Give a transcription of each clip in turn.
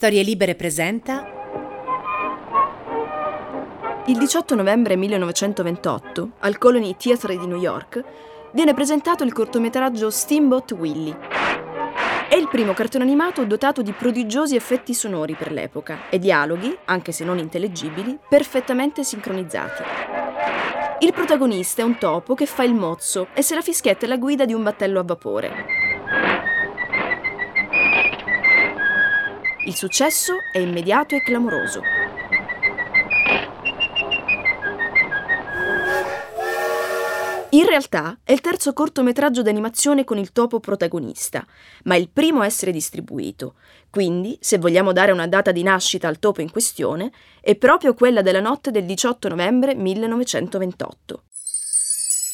Storie Libere presenta Il 18 novembre 1928, al Colony Theatre di New York, viene presentato il cortometraggio Steamboat Willie. È il primo cartone animato dotato di prodigiosi effetti sonori per l'epoca e dialoghi, anche se non intellegibili, perfettamente sincronizzati. Il protagonista è un topo che fa il mozzo e se la fischietta è la guida di un battello a vapore. Il successo è immediato e clamoroso. In realtà è il terzo cortometraggio d'animazione con il topo protagonista, ma il primo a essere distribuito. Quindi, se vogliamo dare una data di nascita al topo in questione, è proprio quella della notte del 18 novembre 1928.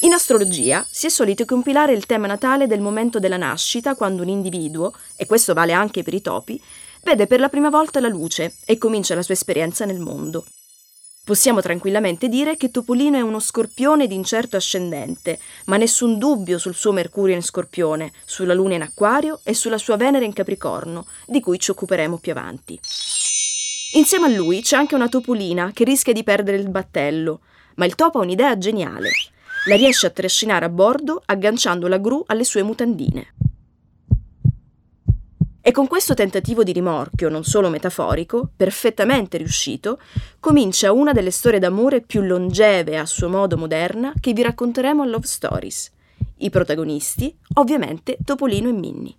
In astrologia si è soliti compilare il tema natale del momento della nascita quando un individuo, e questo vale anche per i topi, vede per la prima volta la luce e comincia la sua esperienza nel mondo. Possiamo tranquillamente dire che Topolino è uno scorpione di incerto ascendente, ma nessun dubbio sul suo Mercurio in scorpione, sulla Luna in acquario e sulla sua Venere in Capricorno, di cui ci occuperemo più avanti. Insieme a lui c'è anche una topolina che rischia di perdere il battello, ma il topo ha un'idea geniale. La riesce a trascinare a bordo agganciando la gru alle sue mutandine. E con questo tentativo di rimorchio, non solo metaforico, perfettamente riuscito, comincia una delle storie d'amore più longeve a suo modo moderna che vi racconteremo a Love Stories. I protagonisti, ovviamente, Topolino e Minnie.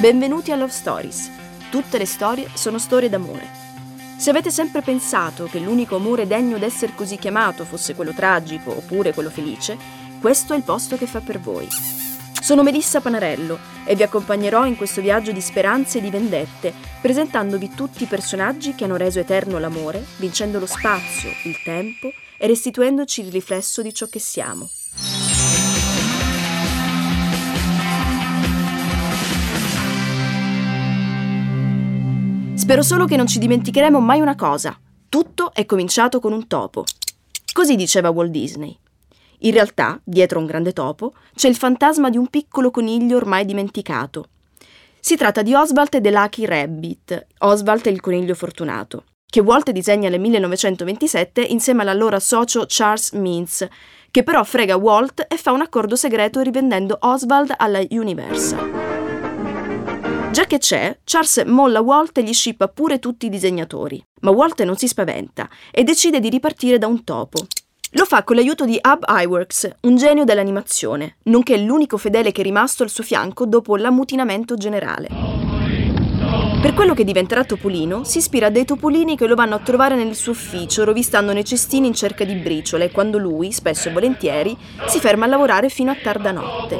Benvenuti a Love Stories. Tutte le storie sono storie d'amore. Se avete sempre pensato che l'unico amore degno d'essere così chiamato fosse quello tragico oppure quello felice, questo è il posto che fa per voi. Sono Melissa Panarello e vi accompagnerò in questo viaggio di speranze e di vendette, presentandovi tutti i personaggi che hanno reso eterno l'amore, vincendo lo spazio, il tempo e restituendoci il riflesso di ciò che siamo. Spero solo che non ci dimenticheremo mai una cosa. Tutto è cominciato con un topo. Così diceva Walt Disney. In realtà, dietro un grande topo, c'è il fantasma di un piccolo coniglio ormai dimenticato. Si tratta di Oswald The Lucky Rabbit, Oswald il coniglio fortunato, che Walt disegna nel 1927 insieme all'allora socio Charles Mintz, che però frega Walt e fa un accordo segreto rivendendo Oswald alla Universal. Già che c'è, Charles molla Walt e gli scippa pure tutti i disegnatori. Ma Walt non si spaventa e decide di ripartire da un topo. Lo fa con l'aiuto di Hub Iwerks, un genio dell'animazione, nonché l'unico fedele che è rimasto al suo fianco dopo l'ammutinamento generale. Per quello che diventerà Topolino, si ispira a dei topolini che lo vanno a trovare nel suo ufficio, rovistando nei cestini in cerca di briciole, quando lui, spesso e volentieri, si ferma a lavorare fino a tarda notte.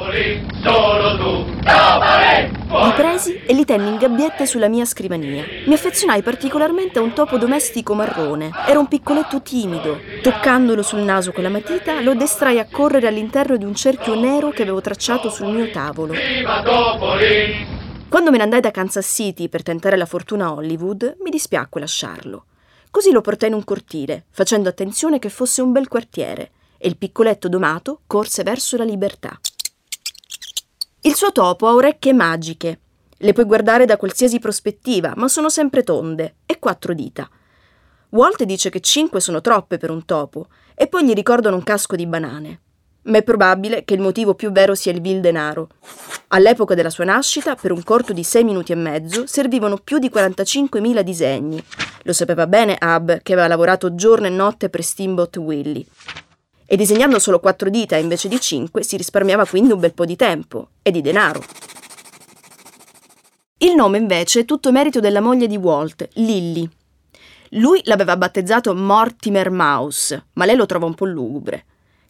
Li presi e li tenni in gabbiette sulla mia scrivania. Mi affezionai particolarmente a un topo domestico marrone. Era un piccoletto timido. Toccandolo sul naso con la matita, lo destrai a correre all'interno di un cerchio nero che avevo tracciato sul mio tavolo. Viva Topolino! Quando me ne andai da Kansas City per tentare la fortuna a Hollywood, mi dispiacque lasciarlo. Così lo portai in un cortile, facendo attenzione che fosse un bel quartiere, e il piccoletto domato corse verso la libertà. Il suo topo ha orecchie magiche. Le puoi guardare da qualsiasi prospettiva, ma sono sempre tonde, e quattro dita. Walt dice che cinque sono troppe per un topo, e poi gli ricordano un casco di banane ma è probabile che il motivo più vero sia il vil denaro. All'epoca della sua nascita, per un corto di sei minuti e mezzo, servivano più di 45.000 disegni. Lo sapeva bene Ab, che aveva lavorato giorno e notte per Steamboat Willie. E disegnando solo quattro dita invece di cinque si risparmiava quindi un bel po' di tempo e di denaro. Il nome invece è tutto merito della moglie di Walt, Lily. Lui l'aveva battezzato Mortimer Mouse, ma lei lo trova un po' lugubre.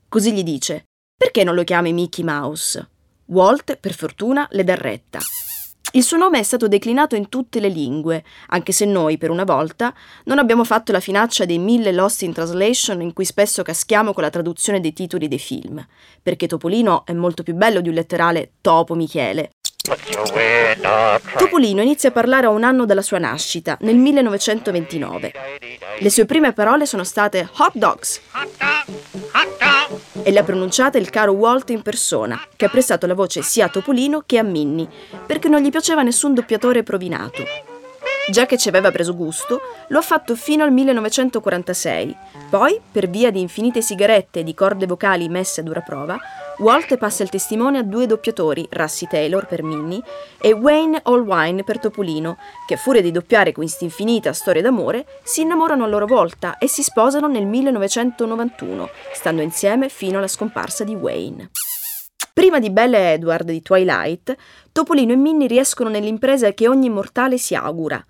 Così gli dice: Perché non lo chiami Mickey Mouse? Walt, per fortuna, le dà retta. Il suo nome è stato declinato in tutte le lingue, anche se noi, per una volta, non abbiamo fatto la finaccia dei mille Lost in Translation in cui spesso caschiamo con la traduzione dei titoli dei film, perché Topolino è molto più bello di un letterale Topo Michele. Topolino inizia a parlare a un anno dalla sua nascita, nel 1929. Le sue prime parole sono state hot dogs e le ha pronunciate il caro Walt in persona, che ha prestato la voce sia a Topolino che a Minnie, perché non gli piaceva nessun doppiatore provinato. Già che ci aveva preso gusto, lo ha fatto fino al 1946. Poi, per via di infinite sigarette e di corde vocali messe a dura prova, Walt passa il testimone a due doppiatori, Rassi Taylor per Minnie e Wayne Allwine per Topolino, che a furia di doppiare questa infinita storia d'amore, si innamorano a loro volta e si sposano nel 1991, stando insieme fino alla scomparsa di Wayne. Prima di Belle e Edward di Twilight, Topolino e Minnie riescono nell'impresa che ogni mortale si augura,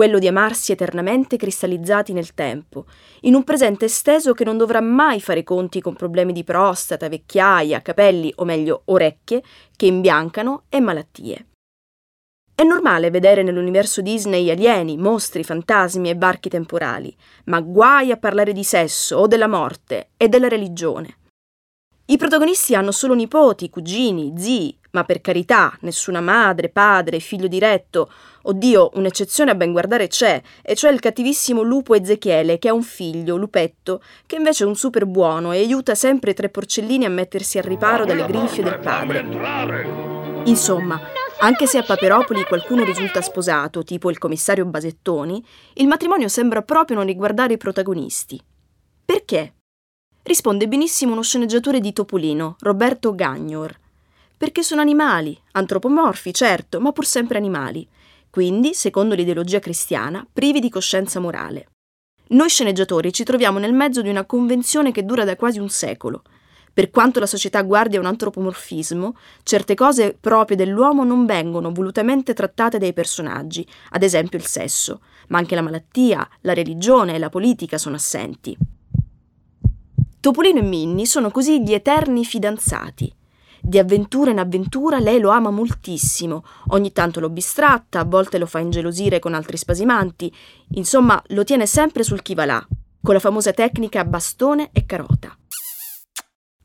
quello di amarsi eternamente cristallizzati nel tempo, in un presente esteso che non dovrà mai fare conti con problemi di prostata, vecchiaia, capelli o meglio orecchie che imbiancano e malattie. È normale vedere nell'universo Disney alieni, mostri, fantasmi e barchi temporali, ma guai a parlare di sesso o della morte e della religione. I protagonisti hanno solo nipoti, cugini, zii, ma per carità, nessuna madre, padre, figlio diretto. Oddio, un'eccezione a ben guardare c'è, e cioè il cattivissimo lupo Ezechiele, che ha un figlio, Lupetto, che invece è un super buono e aiuta sempre i tre porcellini a mettersi al riparo dalle grinfie del padre. Insomma, anche se a Paperopoli qualcuno risulta sposato, tipo il commissario Basettoni, il matrimonio sembra proprio non riguardare i protagonisti. Perché? Risponde benissimo uno sceneggiatore di Topolino, Roberto Gagnor. Perché sono animali, antropomorfi, certo, ma pur sempre animali. Quindi, secondo l'ideologia cristiana, privi di coscienza morale. Noi sceneggiatori ci troviamo nel mezzo di una convenzione che dura da quasi un secolo. Per quanto la società guardi a un antropomorfismo, certe cose proprie dell'uomo non vengono volutamente trattate dai personaggi, ad esempio il sesso, ma anche la malattia, la religione e la politica sono assenti. Topolino e Minnie sono così gli eterni fidanzati. Di avventura in avventura lei lo ama moltissimo, ogni tanto lo bistratta, a volte lo fa ingelosire con altri spasimanti, insomma lo tiene sempre sul chi va là, con la famosa tecnica bastone e carota.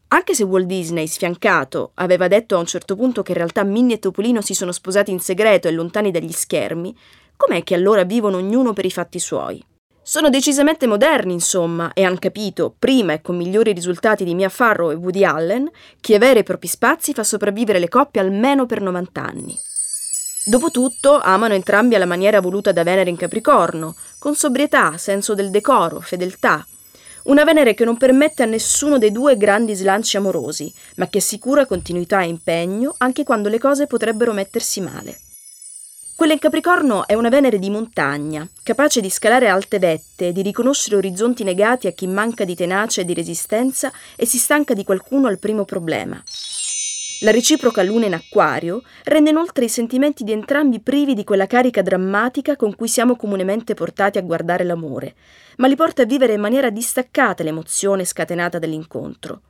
Anche se Walt Disney, sfiancato, aveva detto a un certo punto che in realtà Minnie e Topolino si sono sposati in segreto e lontani dagli schermi, com'è che allora vivono ognuno per i fatti suoi? Sono decisamente moderni, insomma, e han capito, prima e con migliori risultati di Mia Farrow e Woody Allen, che avere i propri spazi fa sopravvivere le coppie almeno per 90 anni. Dopotutto, amano entrambi alla maniera voluta da Venere in Capricorno, con sobrietà, senso del decoro, fedeltà. Una Venere che non permette a nessuno dei due grandi slanci amorosi, ma che assicura continuità e impegno anche quando le cose potrebbero mettersi male. Quella in Capricorno è una Venere di montagna, capace di scalare alte vette, di riconoscere orizzonti negati a chi manca di tenacia e di resistenza e si stanca di qualcuno al primo problema. La reciproca luna in acquario rende inoltre i sentimenti di entrambi privi di quella carica drammatica con cui siamo comunemente portati a guardare l'amore, ma li porta a vivere in maniera distaccata l'emozione scatenata dall'incontro.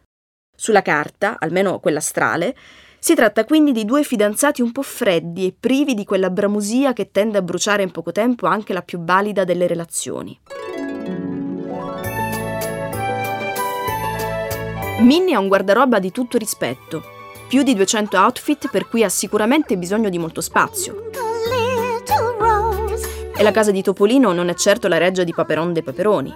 Sulla carta, almeno quella astrale, si tratta quindi di due fidanzati un po' freddi e privi di quella bramosia che tende a bruciare in poco tempo anche la più valida delle relazioni. Minnie ha un guardaroba di tutto rispetto, più di 200 outfit per cui ha sicuramente bisogno di molto spazio. E la casa di Topolino non è certo la reggia di Paperon dei Paperoni.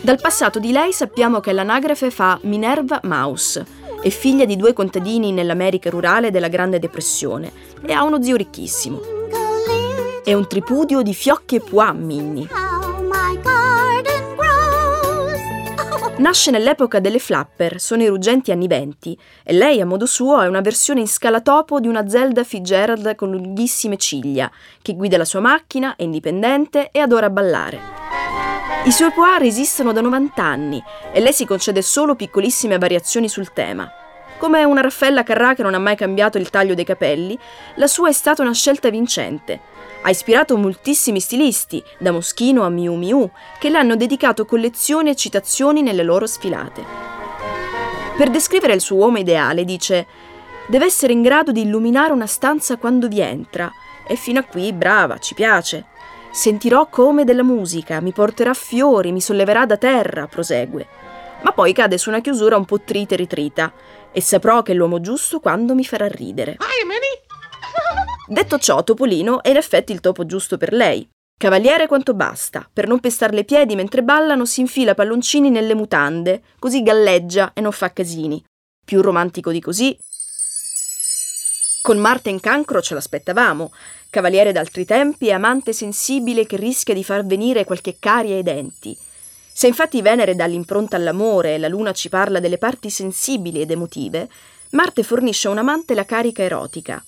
Dal passato di lei sappiamo che l'anagrafe fa Minerva Mouse, è figlia di due contadini nell'America rurale della Grande Depressione e ha uno zio ricchissimo. È un tripudio di fiocchi e pois, Minnie. Nasce nell'epoca delle flapper, sono i ruggenti anni venti, e lei a modo suo è una versione in scala topo di una Zelda Fitzgerald con lunghissime ciglia, che guida la sua macchina, è indipendente e adora ballare. I suoi pois resistono da 90 anni e lei si concede solo piccolissime variazioni sul tema. Come una Raffaella Carrà che non ha mai cambiato il taglio dei capelli, la sua è stata una scelta vincente. Ha ispirato moltissimi stilisti, da Moschino a Miu Miu, che le hanno dedicato collezioni e citazioni nelle loro sfilate. Per descrivere il suo uomo ideale dice deve essere in grado di illuminare una stanza quando vi entra. E fino a qui brava, ci piace. Sentirò come della musica, mi porterà fiori, mi solleverà da terra, prosegue. Ma poi cade su una chiusura un po' trita e ritrita, e saprò che è l'uomo giusto quando mi farà ridere. Detto ciò, Topolino è in effetti il topo giusto per lei. Cavaliere quanto basta, per non pestarle i piedi mentre ballano si infila palloncini nelle mutande, così galleggia e non fa casini. Più romantico di così. Con Marte in cancro ce l'aspettavamo, cavaliere d'altri tempi e amante sensibile che rischia di far venire qualche carie ai denti. Se infatti Venere dà l'impronta all'amore e la Luna ci parla delle parti sensibili ed emotive, Marte fornisce a un amante la carica erotica.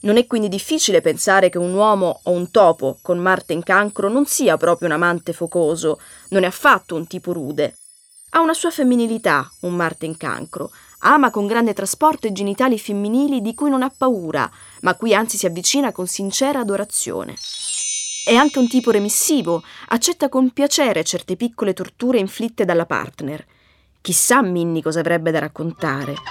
Non è quindi difficile pensare che un uomo o un topo con Marte in cancro non sia proprio un amante focoso, non è affatto un tipo rude. Ha una sua femminilità, un Marte in cancro. Ama con grande trasporto i genitali femminili di cui non ha paura, ma a cui anzi si avvicina con sincera adorazione. È anche un tipo remissivo, accetta con piacere certe piccole torture inflitte dalla partner. Chissà Minnie cosa avrebbe da raccontare.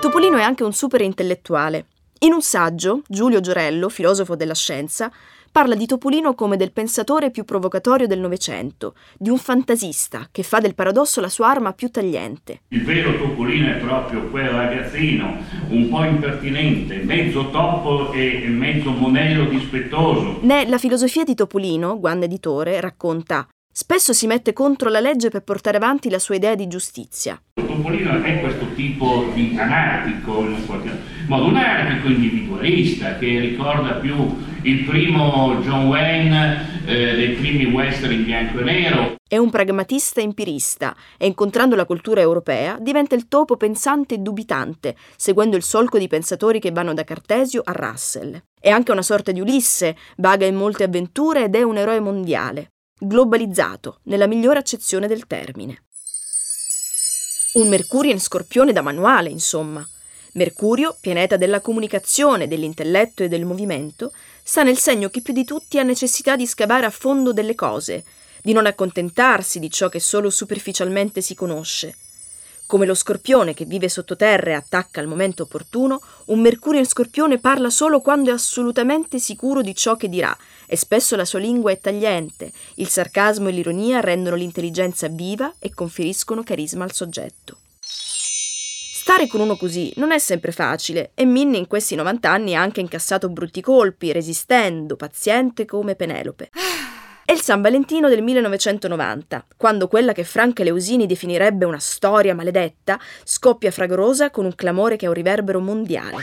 Topolino è anche un super intellettuale. In un saggio, Giulio Giorello, filosofo della scienza, parla di Topolino come del pensatore più provocatorio del Novecento, di un fantasista che fa del paradosso la sua arma più tagliente. Il vero Topolino è proprio quel ragazzino, un po' impertinente, mezzo topo e mezzo monello dispettoso. Né la filosofia di Topolino, Guan Editore, racconta Spesso si mette contro la legge per portare avanti la sua idea di giustizia. Topolino è questo tipo di anarchico, in qualche modo, un anarchico individualista che ricorda più il primo John Wayne eh, dei primi western in bianco e nero. È un pragmatista empirista e incontrando la cultura europea diventa il topo pensante e dubitante, seguendo il solco di pensatori che vanno da Cartesio a Russell. È anche una sorta di Ulisse, vaga in molte avventure ed è un eroe mondiale globalizzato, nella migliore accezione del termine. Un Mercurio in scorpione da manuale, insomma. Mercurio, pianeta della comunicazione, dell'intelletto e del movimento, sta nel segno che più di tutti ha necessità di scavare a fondo delle cose, di non accontentarsi di ciò che solo superficialmente si conosce, come lo scorpione che vive sottoterra e attacca al momento opportuno, un Mercurio in scorpione parla solo quando è assolutamente sicuro di ciò che dirà, e spesso la sua lingua è tagliente, il sarcasmo e l'ironia rendono l'intelligenza viva e conferiscono carisma al soggetto. Stare con uno così non è sempre facile e Minnie in questi 90 anni ha anche incassato brutti colpi, resistendo, paziente come Penelope. È il San Valentino del 1990, quando quella che Franca Leusini definirebbe una storia maledetta scoppia fragorosa con un clamore che ha un riverbero mondiale.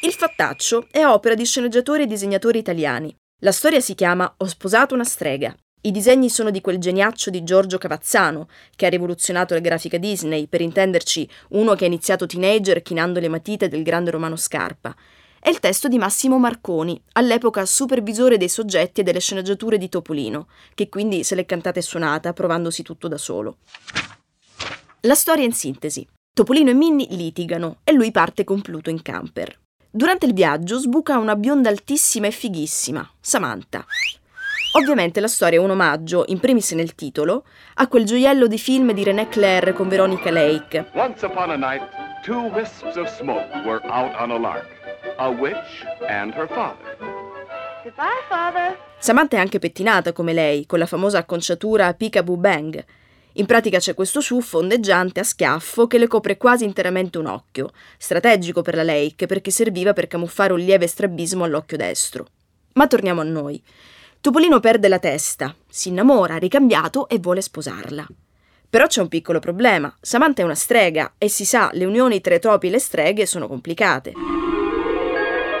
Il fattaccio è opera di sceneggiatori e disegnatori italiani. La storia si chiama Ho sposato una strega. I disegni sono di quel geniaccio di Giorgio Cavazzano, che ha rivoluzionato la grafica Disney, per intenderci uno che ha iniziato teenager chinando le matite del grande romano Scarpa, è il testo di Massimo Marconi, all'epoca supervisore dei soggetti e delle sceneggiature di Topolino, che quindi se l'è cantata e suonata, provandosi tutto da solo. La storia in sintesi. Topolino e Minnie litigano e lui parte con Pluto in camper. Durante il viaggio sbuca una bionda altissima e fighissima, Samantha. Ovviamente la storia è un omaggio, in primis nel titolo, a quel gioiello di film di René Clair con Veronica Lake. Once upon a night, two wisps of smoke were out on a lark a witch and her father. Goodbye, father. Samantha è anche pettinata come lei, con la famosa acconciatura Peekaboo Bang. In pratica c'è questo ciuffo ondeggiante a schiaffo che le copre quasi interamente un occhio, strategico per la Lake perché serviva per camuffare un lieve strabismo all'occhio destro. Ma torniamo a noi. Topolino perde la testa, si innamora, ricambiato e vuole sposarla. Però c'è un piccolo problema. Samantha è una strega e si sa, le unioni tra i topi e le streghe sono complicate.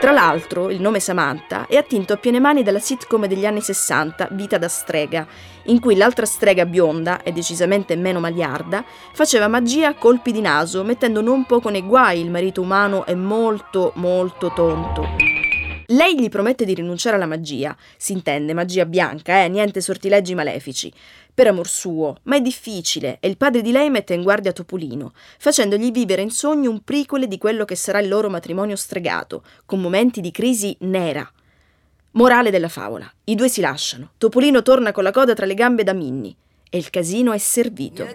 Tra l'altro, il nome Samantha è attinto a piene mani dalla sitcom degli anni 60, Vita da strega, in cui l'altra strega bionda, e decisamente meno magliarda, faceva magia a colpi di naso, mettendo non poco nei guai il marito umano e molto, molto tonto. Lei gli promette di rinunciare alla magia, si intende magia bianca, eh, niente sortileggi malefici, per amor suo, ma è difficile e il padre di lei mette in guardia Topolino, facendogli vivere in sogno un prequel di quello che sarà il loro matrimonio stregato, con momenti di crisi nera. Morale della favola. I due si lasciano. Topolino torna con la coda tra le gambe da Minnie. E il casino è servito.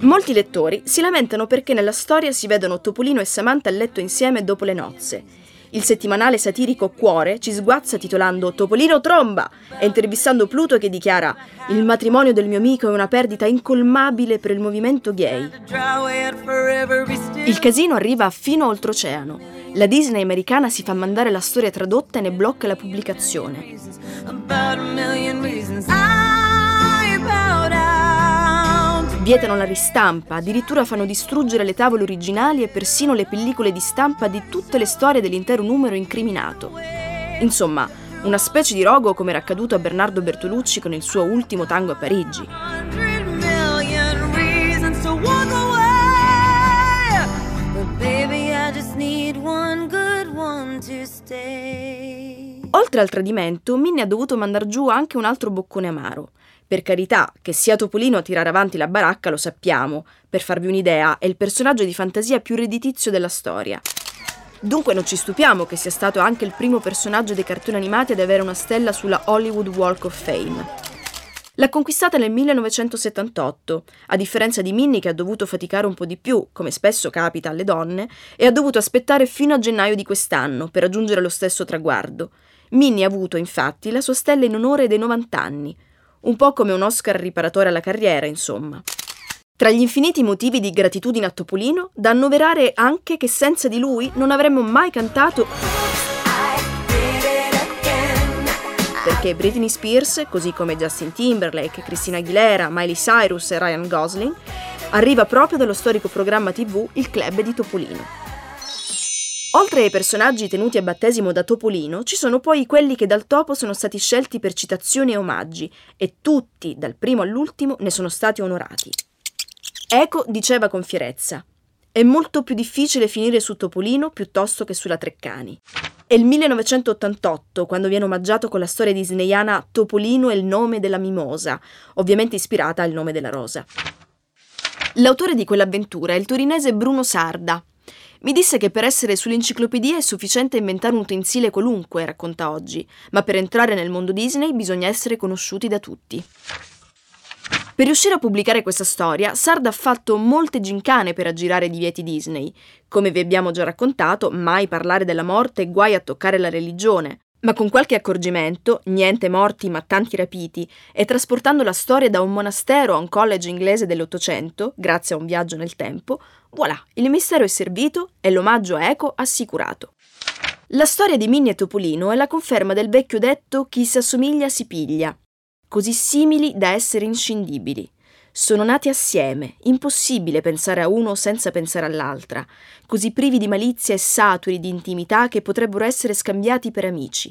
Molti lettori si lamentano perché nella storia si vedono Topolino e Samantha a letto insieme dopo le nozze Il settimanale satirico Cuore ci sguazza titolando Topolino tromba e intervistando Pluto che dichiara Il matrimonio del mio amico è una perdita incolmabile per il movimento gay. Il casino arriva fino oltreoceano. La Disney americana si fa mandare la storia tradotta e ne blocca la pubblicazione. Vietano la ristampa, addirittura fanno distruggere le tavole originali e persino le pellicole di stampa di tutte le storie dell'intero numero incriminato. Insomma, una specie di rogo come era accaduto a Bernardo Bertolucci con il suo ultimo tango a Parigi. Oltre al tradimento, Minnie ha dovuto mandar giù anche un altro boccone amaro. Per carità, che sia Topolino a tirare avanti la baracca lo sappiamo. Per farvi un'idea, è il personaggio di fantasia più redditizio della storia. Dunque non ci stupiamo che sia stato anche il primo personaggio dei cartoni animati ad avere una stella sulla Hollywood Walk of Fame. L'ha conquistata nel 1978, a differenza di Minnie che ha dovuto faticare un po' di più, come spesso capita alle donne, e ha dovuto aspettare fino a gennaio di quest'anno per raggiungere lo stesso traguardo. Minnie ha avuto, infatti, la sua stella in onore dei 90 anni, un po' come un Oscar riparatore alla carriera, insomma. Tra gli infiniti motivi di gratitudine a Topolino, da annoverare anche che senza di lui non avremmo mai cantato perché Britney Spears, così come Justin Timberlake, Christina Aguilera, Miley Cyrus e Ryan Gosling, arriva proprio dallo storico programma TV Il Club di Topolino. Oltre ai personaggi tenuti a battesimo da Topolino, ci sono poi quelli che dal topo sono stati scelti per citazioni e omaggi, e tutti, dal primo all'ultimo, ne sono stati onorati. Eco diceva con fierezza: È molto più difficile finire su Topolino piuttosto che sulla Treccani. È il 1988 quando viene omaggiato con la storia disneyana Topolino è il nome della mimosa, ovviamente ispirata al nome della rosa. L'autore di quell'avventura è il torinese Bruno Sarda, mi disse che per essere sull'enciclopedia è sufficiente inventare un utensile qualunque, racconta oggi, ma per entrare nel mondo Disney bisogna essere conosciuti da tutti. Per riuscire a pubblicare questa storia, Sard ha fatto molte gincane per aggirare i divieti Disney. Come vi abbiamo già raccontato, mai parlare della morte guai a toccare la religione. Ma con qualche accorgimento, niente morti ma tanti rapiti, e trasportando la storia da un monastero a un college inglese dell'Ottocento, grazie a un viaggio nel tempo, voilà, il mistero è servito e l'omaggio a Eco assicurato. La storia di Minnie e Topolino è la conferma del vecchio detto chi si assomiglia si piglia, così simili da essere inscindibili. Sono nati assieme, impossibile pensare a uno senza pensare all'altra, così privi di malizia e saturi di intimità che potrebbero essere scambiati per amici.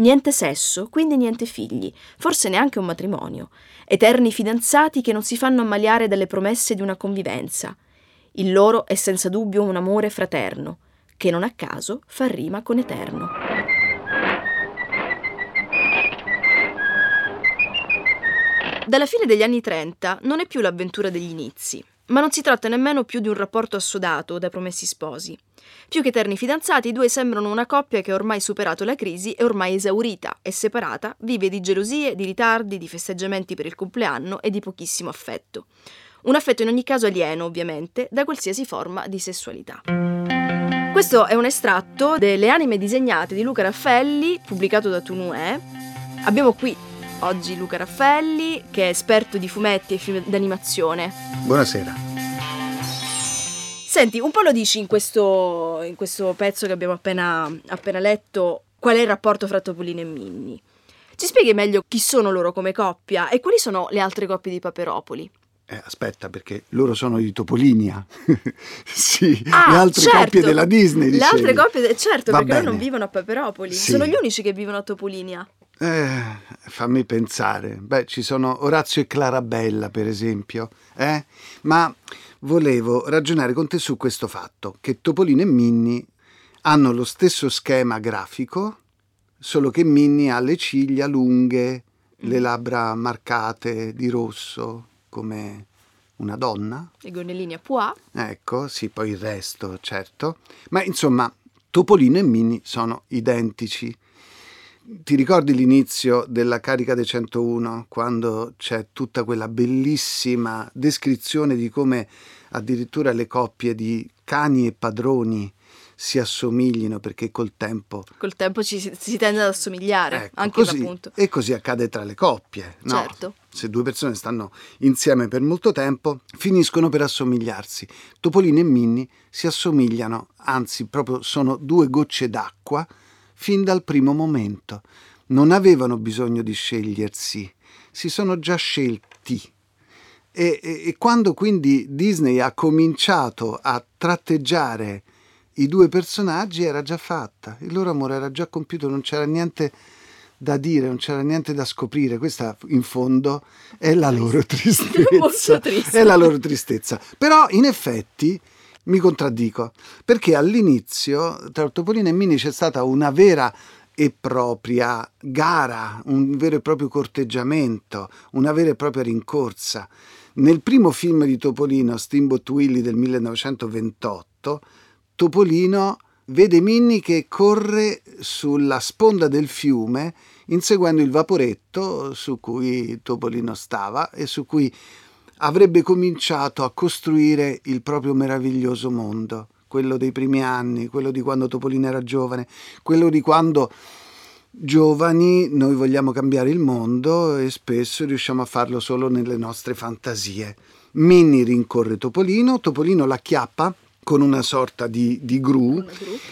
Niente sesso, quindi niente figli, forse neanche un matrimonio. Eterni fidanzati che non si fanno ammaliare dalle promesse di una convivenza. Il loro è senza dubbio un amore fraterno, che non a caso fa rima con eterno. Dalla fine degli anni 30 non è più l'avventura degli inizi, ma non si tratta nemmeno più di un rapporto assodato da promessi sposi. Più che eterni fidanzati, i due sembrano una coppia che ha ormai superato la crisi e ormai esaurita e separata, vive di gelosie, di ritardi, di festeggiamenti per il compleanno e di pochissimo affetto. Un affetto in ogni caso alieno, ovviamente, da qualsiasi forma di sessualità. Questo è un estratto delle anime disegnate di Luca Raffelli, pubblicato da Tunue. Abbiamo qui Oggi Luca Raffelli, che è esperto di fumetti e film d'animazione. Buonasera. Senti, un po' lo dici in questo, in questo pezzo che abbiamo appena, appena letto, qual è il rapporto fra Topolino e Minnie. Ci spieghi meglio chi sono loro come coppia e quali sono le altre coppie di Paperopoli? Eh, aspetta, perché loro sono di Topolinia. sì, ah, le altre certo. coppie della Disney. Le altre coppie, certo, Va perché bene. loro non vivono a Paperopoli. Sì. Sono gli unici che vivono a Topolinia. Eh, fammi pensare. Beh, ci sono Orazio e Clarabella, per esempio. Eh? Ma volevo ragionare con te su questo fatto, che Topolino e Minnie hanno lo stesso schema grafico, solo che Minnie ha le ciglia lunghe, le labbra marcate di rosso, come una donna. I gonnellini a pois. Ecco, sì, poi il resto, certo. Ma insomma, Topolino e Minnie sono identici. Ti ricordi l'inizio della carica dei 101, quando c'è tutta quella bellissima descrizione di come addirittura le coppie di cani e padroni si assomiglino perché col tempo... Col tempo ci si, si tende ad assomigliare, Ecco, anche così- appunto. E così accade tra le coppie. no? Certo. Se due persone stanno insieme per molto tempo, finiscono per assomigliarsi. Topolino e Minnie si assomigliano, anzi proprio sono due gocce d'acqua fin dal primo momento. Non avevano bisogno di scegliersi, si sono già scelti. E, e- e quando quindi Disney ha cominciato a tratteggiare i due personaggi era già fatta, il loro amore era già compiuto, non c'era niente da dire, non c'era niente da scoprire. Questa in fondo è la loro tristezza. triste. È la loro tristezza. Però in effetti mi contraddico, perché all'inizio tra Topolino e Mini c'è stata una vera e propria gara, un vero e proprio corteggiamento, una vera e propria rincorsa. Nel primo film di Topolino, Steamboat Willie del 1928, Topolino vede Minnie che corre sulla sponda del fiume inseguendo il vaporetto su cui Topolino stava e su cui avrebbe cominciato a costruire il proprio meraviglioso mondo, quello dei primi anni, quello di quando Topolino era giovane, quello di quando giovani noi vogliamo cambiare il mondo e spesso riusciamo a farlo solo nelle nostre fantasie. Minnie rincorre Topolino, Topolino la chiappa con una sorta di, di gru gru.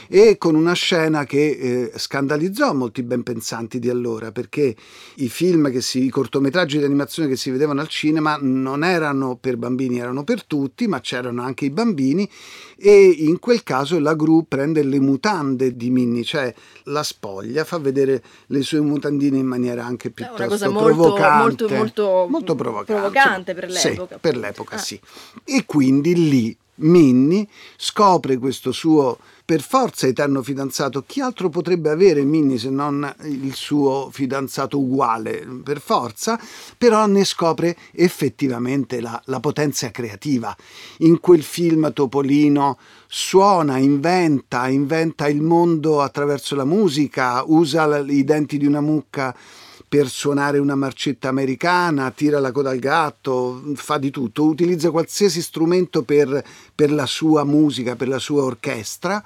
e con una scena che eh, scandalizzò molti ben pensanti di allora perché i film che si, i cortometraggi di animazione che si vedevano al cinema non erano per bambini, erano per tutti, ma c'erano anche i bambini e in quel caso la gru prende le mutande di Minnie, cioè la spoglia, fa vedere le sue mutandine in maniera anche È piuttosto una cosa molto, provocante. molto, molto, molto provocante, provocante per Sì, l'epoca. per l'epoca, sì. E quindi lì Minnie scopre questo suo per forza eterno fidanzato. Chi altro potrebbe avere Minnie se non il suo fidanzato uguale? Per forza, però ne scopre effettivamente la, la potenza creativa. In quel film Topolino suona, inventa, inventa il mondo attraverso la musica, usa i denti di una mucca per suonare una marcetta americana, tira la coda al gatto, fa di tutto, utilizza qualsiasi strumento per, per la sua musica, per la sua orchestra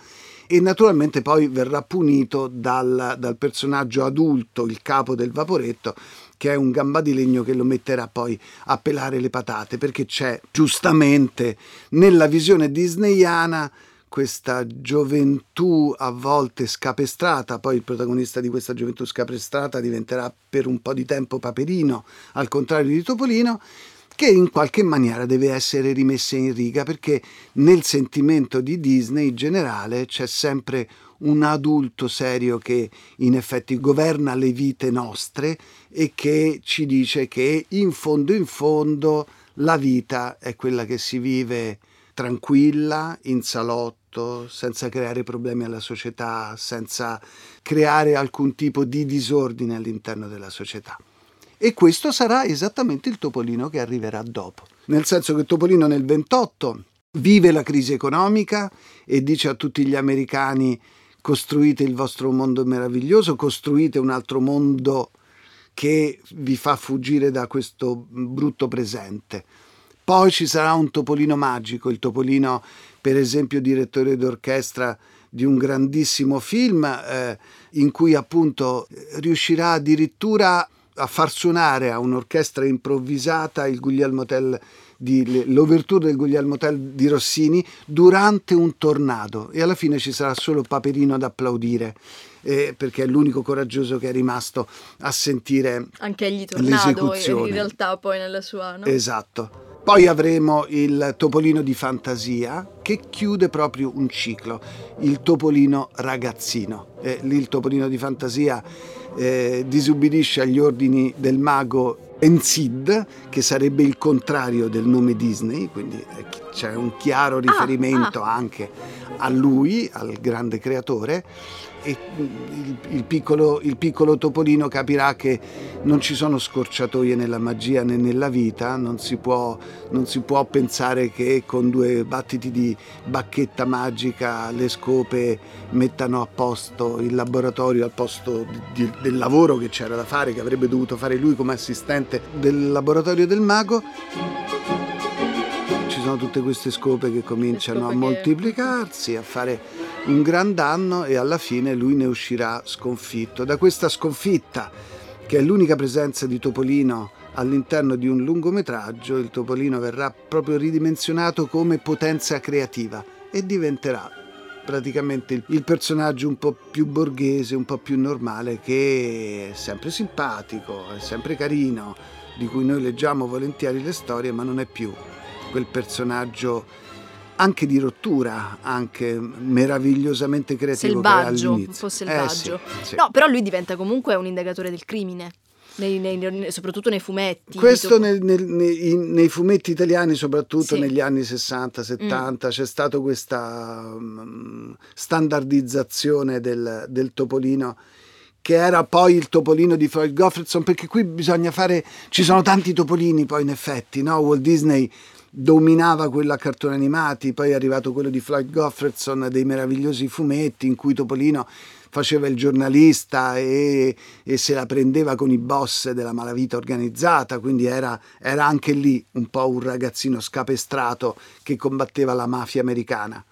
e naturalmente poi verrà punito dal, dal personaggio adulto, il capo del vaporetto, che è un gamba di legno che lo metterà poi a pelare le patate, perché c'è giustamente nella visione disneyana questa gioventù a volte scapestrata, poi il protagonista di questa gioventù scapestrata diventerà per un po' di tempo Paperino, al contrario di Topolino, che in qualche maniera deve essere rimessa in riga perché nel sentimento di Disney in generale c'è sempre un adulto serio che in effetti governa le vite nostre e che ci dice che in fondo in fondo la vita è quella che si vive tranquilla, in salotto, senza creare problemi alla società, senza creare alcun tipo di disordine all'interno della società. E questo sarà esattamente il Topolino che arriverà dopo. Nel senso che Topolino nel 28 vive la crisi economica e dice a tutti gli americani costruite il vostro mondo meraviglioso, costruite un altro mondo che vi fa fuggire da questo brutto presente. Poi ci sarà un topolino magico, il topolino per esempio direttore d'orchestra di un grandissimo film eh, in cui appunto riuscirà addirittura a far suonare a un'orchestra improvvisata il Guglielmo Tell di, l'ouverture del Guglielmo Tell di Rossini durante un tornado e alla fine ci sarà solo Paperino ad applaudire eh, perché è l'unico coraggioso che è rimasto a sentire Anche egli tornato L'esecuzione. in realtà poi nella sua... No? Esatto. Poi avremo il topolino di fantasia che chiude proprio un ciclo, il topolino ragazzino. Eh, lì il topolino di fantasia eh, disubbidisce agli ordini del mago Ensid, che sarebbe il contrario del nome Disney, quindi eh, c'è un chiaro riferimento anche a lui, al grande creatore e il, il piccolo, il piccolo topolino capirà che non ci sono scorciatoie nella magia né nella vita, non si può, non si può pensare che con due battiti di bacchetta magica le scope mettano a posto il laboratorio al posto di- del lavoro che c'era da fare, che avrebbe dovuto fare lui come assistente del laboratorio del mago. Ci sono tutte queste scope che cominciano scope a che- moltiplicarsi, a fare un gran danno e alla fine lui ne uscirà sconfitto. Da questa sconfitta, che è l'unica presenza di Topolino all'interno di un lungometraggio, il Topolino verrà proprio ridimensionato come potenza creativa e diventerà praticamente il, personaggio un po' più borghese, un po' più normale, che è sempre simpatico, è sempre carino, di cui noi leggiamo volentieri le storie, ma non è più quel personaggio anche di rottura, anche meravigliosamente creativo selvaggio, un po' selvaggio. Eh, sì, sì. No, però lui diventa comunque un indagatore del crimine. Nei, nei, soprattutto nei fumetti. Questo nel, nel, nei, nei, fumetti italiani, soprattutto sì. negli anni 60-70, mm. c'è stata questa um, standardizzazione del, del, topolino che era poi il topolino di Floyd Goffredson, perché qui bisogna fare, ci sono tanti topolini poi in effetti, no? Walt Disney dominava quello a cartoni animati, poi è arrivato quello di Floyd Goffredson, dei meravigliosi fumetti in cui Topolino faceva il giornalista e, e, se la prendeva con i boss della malavita organizzata, quindi era, era anche lì un po' un ragazzino scapestrato che combatteva la mafia americana.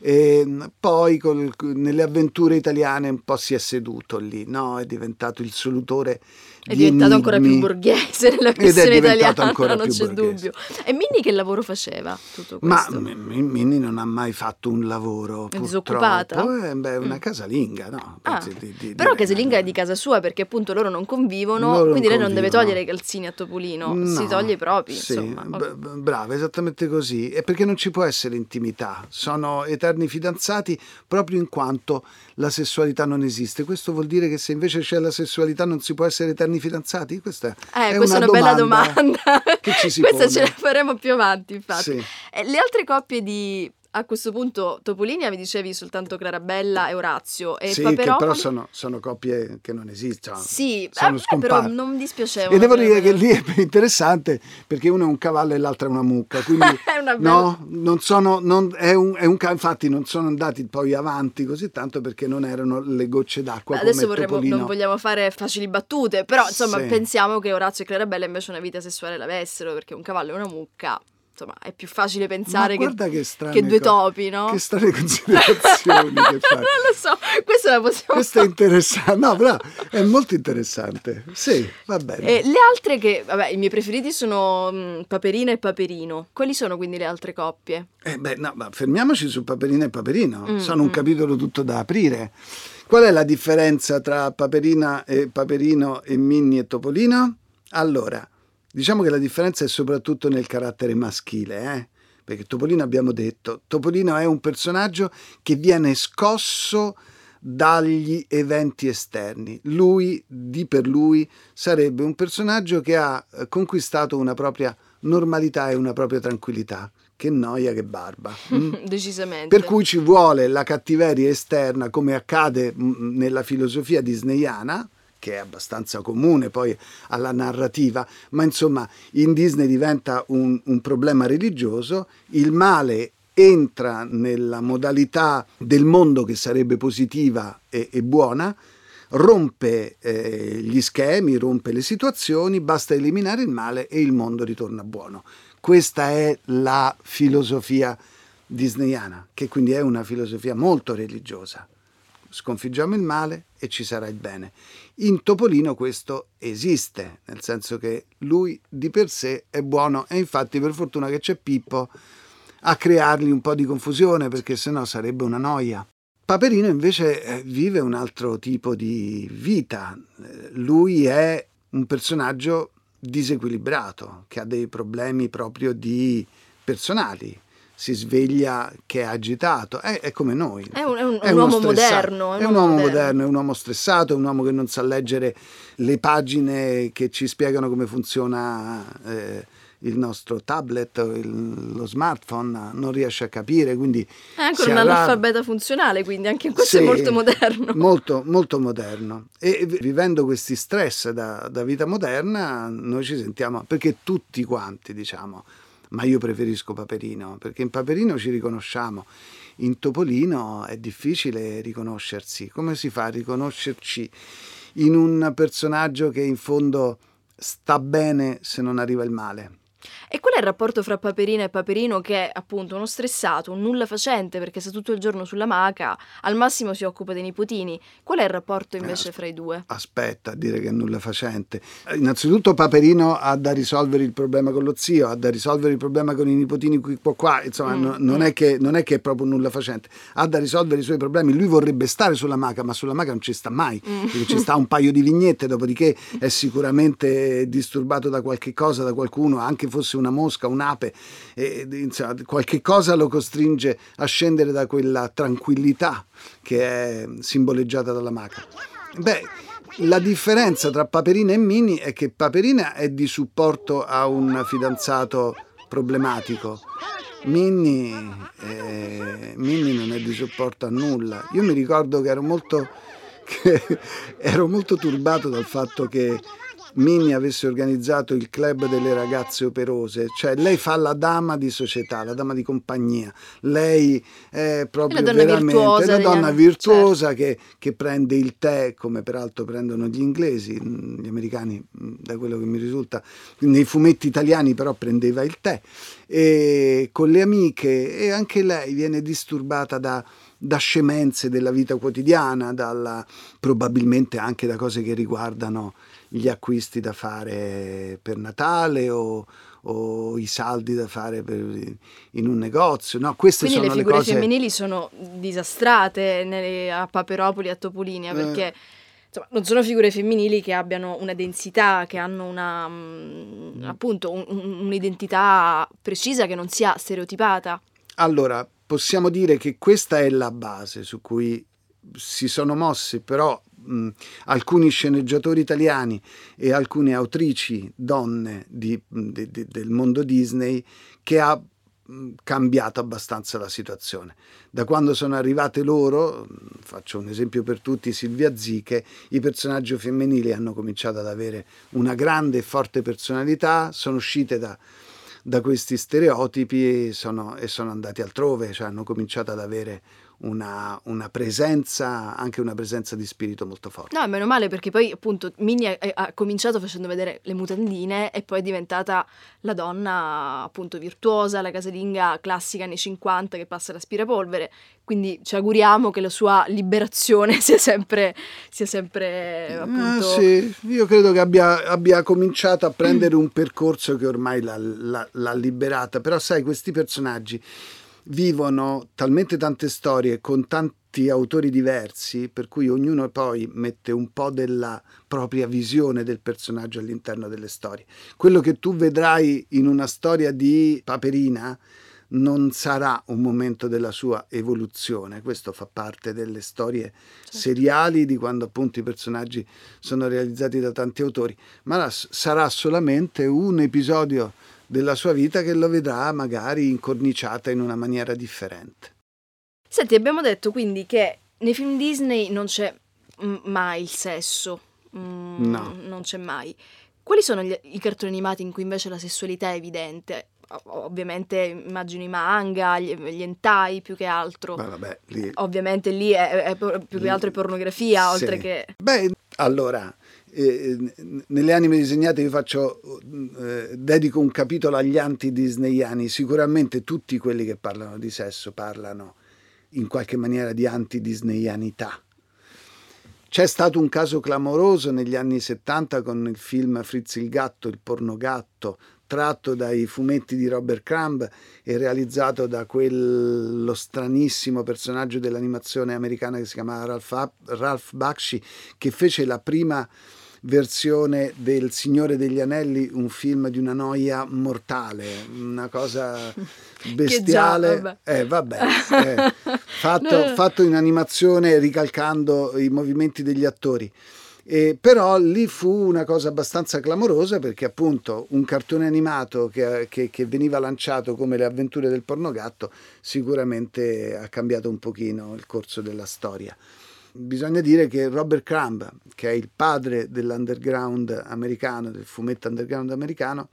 E poi col, nelle avventure italiane un po' si è seduto lì, no? È diventato il solutore è diventato ancora più borghese nella versione italiana, ancora non c'è borghese. dubbio. E Minnie che lavoro faceva tutto questo? Ma Minnie non ha mai fatto un lavoro, è disoccupata? È beh, una mm. casalinga, no? Ah, di, di, però di casalinga è di casa sua perché appunto loro non convivono, loro quindi non lei non deve togliere i calzini a Topolino, no, si toglie i propri, sì, insomma. B- brava, esattamente così. È perché non ci può essere intimità, sono eterni fidanzati proprio in quanto la sessualità non esiste. Questo vuol dire che se invece c'è la sessualità non si può essere eterni anni fidanzati? Questa, eh, è, questa una è una bella domanda. Che ci si questa pone. ce la faremo più avanti, infatti. Sì. Eh, le altre coppie di a questo punto Topolinia mi dicevi soltanto Clarabella e Orazio e sì, che però sono, sono, coppie che non esistono. Sì, sono eh, però non mi dispiaceva e devo dire che lì è interessante perché uno è un cavallo e l'altro è una mucca quindi è una bella... no, non sono non, è un, è un, infatti non sono andati poi avanti così tanto perché non erano le gocce d'acqua adesso vorremmo, non vogliamo fare facili battute però insomma sì. pensiamo che Orazio e Clarabella invece una vita sessuale l'avessero perché un cavallo e una mucca insomma è più facile pensare che, che, che, due topi, no? Che strane considerazioni che fai. non lo so, questo la possiamo Questo è interessante, no, però è molto interessante. Sì, va bene. E le altre che, vabbè, i miei preferiti sono mh, mm, Paperina e Paperino. Quali sono quindi le altre coppie? Eh beh, no, ma fermiamoci su Paperina e Paperino. Mm, sono un mm. capitolo tutto da aprire. Qual è la differenza tra Paperina e Paperino e Minni e Topolino? Allora, Diciamo che la differenza è soprattutto nel carattere maschile, eh? perché Topolino abbiamo detto, Topolino è un personaggio che viene scosso dagli eventi esterni. Lui, di per lui, sarebbe un personaggio che ha eh, conquistato una propria normalità e una propria tranquillità. Che noia, che barba. Mm? Decisamente. Per cui ci vuole la cattiveria esterna, come accade mm, nella filosofia disneyana, che è abbastanza comune poi alla narrativa, ma insomma in Disney diventa un, un problema religioso, il male entra nella modalità del mondo che sarebbe positiva e, e buona, rompe eh, gli schemi, rompe le situazioni, basta eliminare il male e il mondo ritorna buono. Questa è la filosofia disneyana, che quindi è una filosofia molto religiosa sconfiggiamo il male e ci sarà il bene. In Topolino questo esiste, nel senso che lui di per sé è buono e infatti per fortuna che c'è Pippo a creargli un po' di confusione perché sennò sarebbe una noia. Paperino invece eh, vive un altro tipo di vita, eh, lui è un personaggio disequilibrato che ha dei problemi proprio di personali si sveglia che è agitato, è, è come noi. È un, è un, è un uomo moderno. È un, uomo moderno, è un uomo stressato, è un uomo che non sa leggere le pagine che ci spiegano come funziona eh, il nostro tablet, il, lo smartphone, non riesce a capire, quindi... È anche un analfabeta funzionale, quindi anche questo sì, è molto moderno. Molto, molto moderno. E vivendo questi stress da, da vita moderna, noi ci sentiamo, perché tutti quanti, diciamo, ma io preferisco Paperino, perché in Paperino ci riconosciamo. In Topolino è difficile riconoscersi. Come si fa a riconoscerci in un personaggio che in fondo sta bene se non arriva il male? E qual è il rapporto fra Paperina e Paperino che è appunto uno stressato, un nulla facente perché sta tutto il giorno sulla maca, al massimo si occupa dei nipotini. Qual è il rapporto invece Eh, fra i due? Aspetta a dire che è nulla facente. Innanzitutto Paperino ha da risolvere il problema con lo zio, ha da risolvere il problema con i nipotini qui qua, qua. insomma Mm, no- non, mm. è che, non è che è proprio nulla facente, ha da risolvere i suoi problemi. Lui vorrebbe stare sulla maca, ma sulla maca non ci sta mai, Mm. ci sta un paio di vignette, dopodiché è sicuramente disturbato da qualche cosa, da qualcuno, anche fosse una mosca, un'ape, e, insomma, qualche cosa lo costringe a scendere da quella tranquillità che è simboleggiata dalla maca. Beh, la differenza tra Paperina e Mini è che Paperina è di supporto a un fidanzato problematico. Minnie, eh, Minnie non è di supporto a nulla. Io mi ricordo che ero molto, che ero molto turbato dal fatto che Minnie avesse organizzato il club delle ragazze operose, cioè lei fa la dama di società, la dama di compagnia, lei è proprio È la donna veramente virtuosa la donna anni- virtuosa che, che prende il tè, come peraltro prendono gli inglesi, mm, gli americani, mm, da quello che mi risulta, nei fumetti italiani però prendeva il tè, e con le amiche e anche lei viene disturbata da, da scemenze della vita quotidiana, dalla, probabilmente anche da cose che riguardano gli acquisti da fare per Natale o, o i saldi da fare per- in un negozio. No, queste Quindi le sono le, figure cose... femminili sono disastrate nelle- a Paperopoli e a Topolinia Eh. perché insomma, non sono figure femminili che abbiano una densità, che hanno una mm, appunto un- un- un'identità precisa che non sia stereotipata. Allora, possiamo dire che questa è la base su cui si sono mossi però mh, alcuni sceneggiatori italiani e alcune autrici donne di- di- di- del mondo Disney che ha mh, cambiato abbastanza la situazione. Da quando sono arrivate loro, faccio un esempio per tutti, Silvia Ziche, i personaggi femminili hanno cominciato ad avere una grande e forte personalità, sono uscite da, da questi stereotipi e sono, e sono andati altrove, cioè hanno cominciato ad avere una, una presenza, anche una presenza di spirito molto forte. No, meno male perché poi appunto Minnie ha, ha cominciato facendo vedere le mutandine e poi è diventata la donna appunto virtuosa, la casalinga classica anni 50 che passa l'aspirapolvere. Quindi ci auguriamo che la sua liberazione sia sempre, sia sempre appunto... Ah, sì, io credo che abbia, abbia cominciato a prendere un percorso che ormai l'ha, l'ha- l'ha liberata, però sai, questi personaggi vivono talmente tante storie con tanti autori diversi, per cui ognuno poi mette un po' della propria visione del personaggio all'interno delle storie. Quello che tu vedrai in una storia di Paperina non sarà un momento della sua evoluzione, questo fa parte delle storie seriali di quando appunto i personaggi sono realizzati da tanti autori, ma sarà solamente un episodio della sua vita che lo vedrà magari incorniciata in una maniera differente. Senti, abbiamo detto quindi che nei film Disney non c'è mm, mai il sesso. Mm, No. Non c'è mai. Quali sono gli- i cartoni animati in cui invece la sessualità è evidente? Ovviamente immagino i manga, gli, gli hentai più che altro. Ma vabbè, lì Ovviamente lì è, è por- più che altro è pornografia, Sì. oltre che... Beh, allora, nelle anime disegnate io faccio, eh, dedico un capitolo agli anti-disneyani. Sicuramente tutti quelli che parlano di sesso parlano in qualche maniera di anti-disneyanità. C'è stato un caso clamoroso negli anni 70 con il film Fritz il gatto, il pornogatto, tratto dai fumetti di Robert Crumb e realizzato da quello stranissimo personaggio dell'animazione americana che si chiamava Ralph, Ralph Bakshi, che fece la prima versione del Signore degli Anelli, un film di una noia mortale, una cosa bestiale. vabbè. eh, vabbè, eh, fatto, No. fatto in animazione ricalcando i movimenti degli attori. E però lì fu una cosa abbastanza clamorosa perché appunto un cartone animato che, che- che veniva lanciato come le avventure del pornogatto sicuramente ha cambiato un pochino il corso della storia. Bisogna dire che Robert Crumb, che è il padre dell'underground americano, del fumetto underground americano,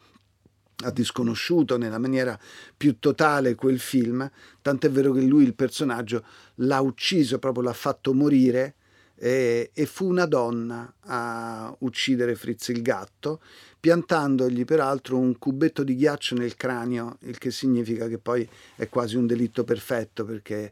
ha disconosciuto nella maniera più totale quel film, tant'è vero che lui il personaggio l'ha ucciso, proprio l'ha fatto morire e, e fu una donna a uccidere Fritz il gatto, piantandogli peraltro un cubetto di ghiaccio nel cranio, il che significa che poi è quasi un delitto perfetto perché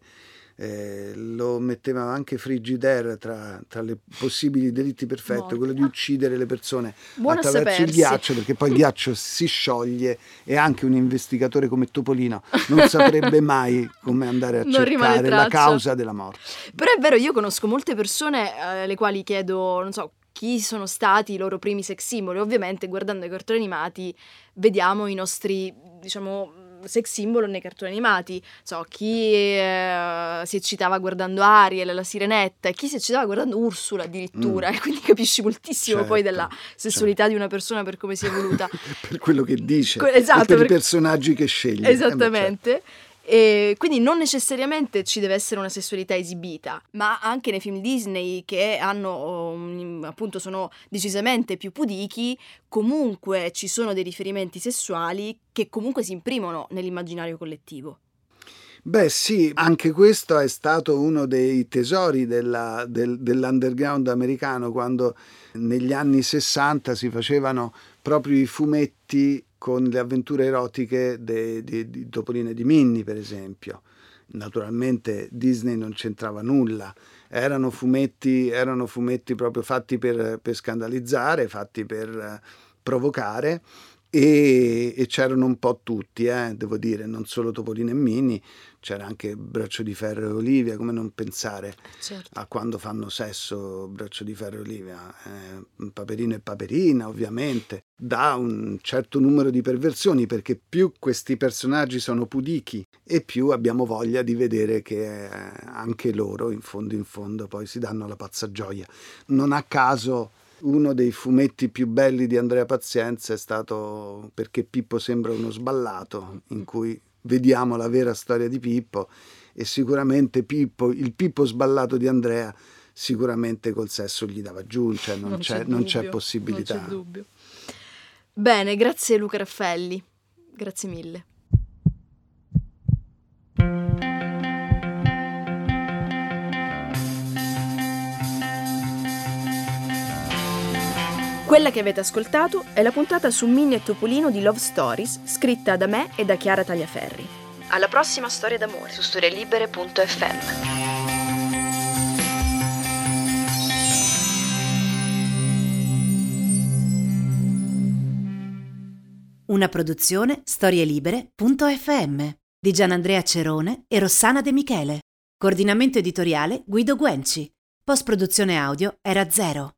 eh, lo metteva anche Frigidaire tra, tra le possibili delitti perfetti, quello di uccidere le persone Buono attraverso il ghiaccio, perché poi il ghiaccio si scioglie e anche un investigatore come Topolino non saprebbe mai come andare a non cercare la causa della morte. Però è vero, io conosco molte persone alle eh, quali chiedo, non so, chi sono stati i loro primi sex symbol. Ovviamente guardando i cartoni animati vediamo i nostri, diciamo, sex symbol nei cartoni animati. So, chi eh, si eccitava guardando Ariel, la sirenetta, e chi si eccitava guardando Ursula addirittura. Mm. E quindi capisci moltissimo certo, poi della sessualità certo. di una persona per come si è evoluta. per quello che dice, que- esatto, per, per i personaggi che sceglie. Eh, Esattamente. Eh, e quindi non necessariamente ci deve essere una sessualità esibita, ma anche nei film Disney che hanno um, appunto sono decisamente più pudichi, comunque ci sono dei riferimenti sessuali che comunque si imprimono nell'immaginario collettivo. Beh sì, anche questo è stato uno dei tesori della, del, dell'underground americano quando negli anni 60 si facevano proprio i fumetti con le avventure erotiche di Topolino e di Minnie, per esempio. Naturalmente Disney non c'entrava nulla, erano fumetti, erano fumetti proprio fatti per, per scandalizzare, fatti per eh, provocare e, e, c'erano un po' tutti, eh, devo dire, non solo Topolino e Minnie, c'era anche Braccio di Ferro e Olivia, come non pensare certo. a quando fanno sesso Braccio di Ferro e Olivia, eh, Paperino e Paperina ovviamente, da un certo numero di perversioni perché più questi personaggi sono pudichi e più abbiamo voglia di vedere che eh, anche loro in fondo in fondo poi si danno la pazza gioia. Non a caso uno dei fumetti più belli di Andrea Pazienza è stato Perché Pippo sembra uno sballato, in cui vediamo la vera storia di Pippo e sicuramente Pippo, il Pippo sballato di Andrea sicuramente col sesso gli dava giù, cioè non, non, c'è, c'è, non c'è, possibilità. Non c'è dubbio. Bene, grazie Luca Raffelli, grazie mille. Quella che avete ascoltato è la puntata su Minnie e Topolino di Love Stories, scritta da me e da Chiara Tagliaferri. Alla prossima storia d'amore su storielibere.fm. Una produzione storielibere.fm di Gianandrea Cerone e Rossana De Michele. Coordinamento editoriale Guido Guenci. Post produzione audio era zero.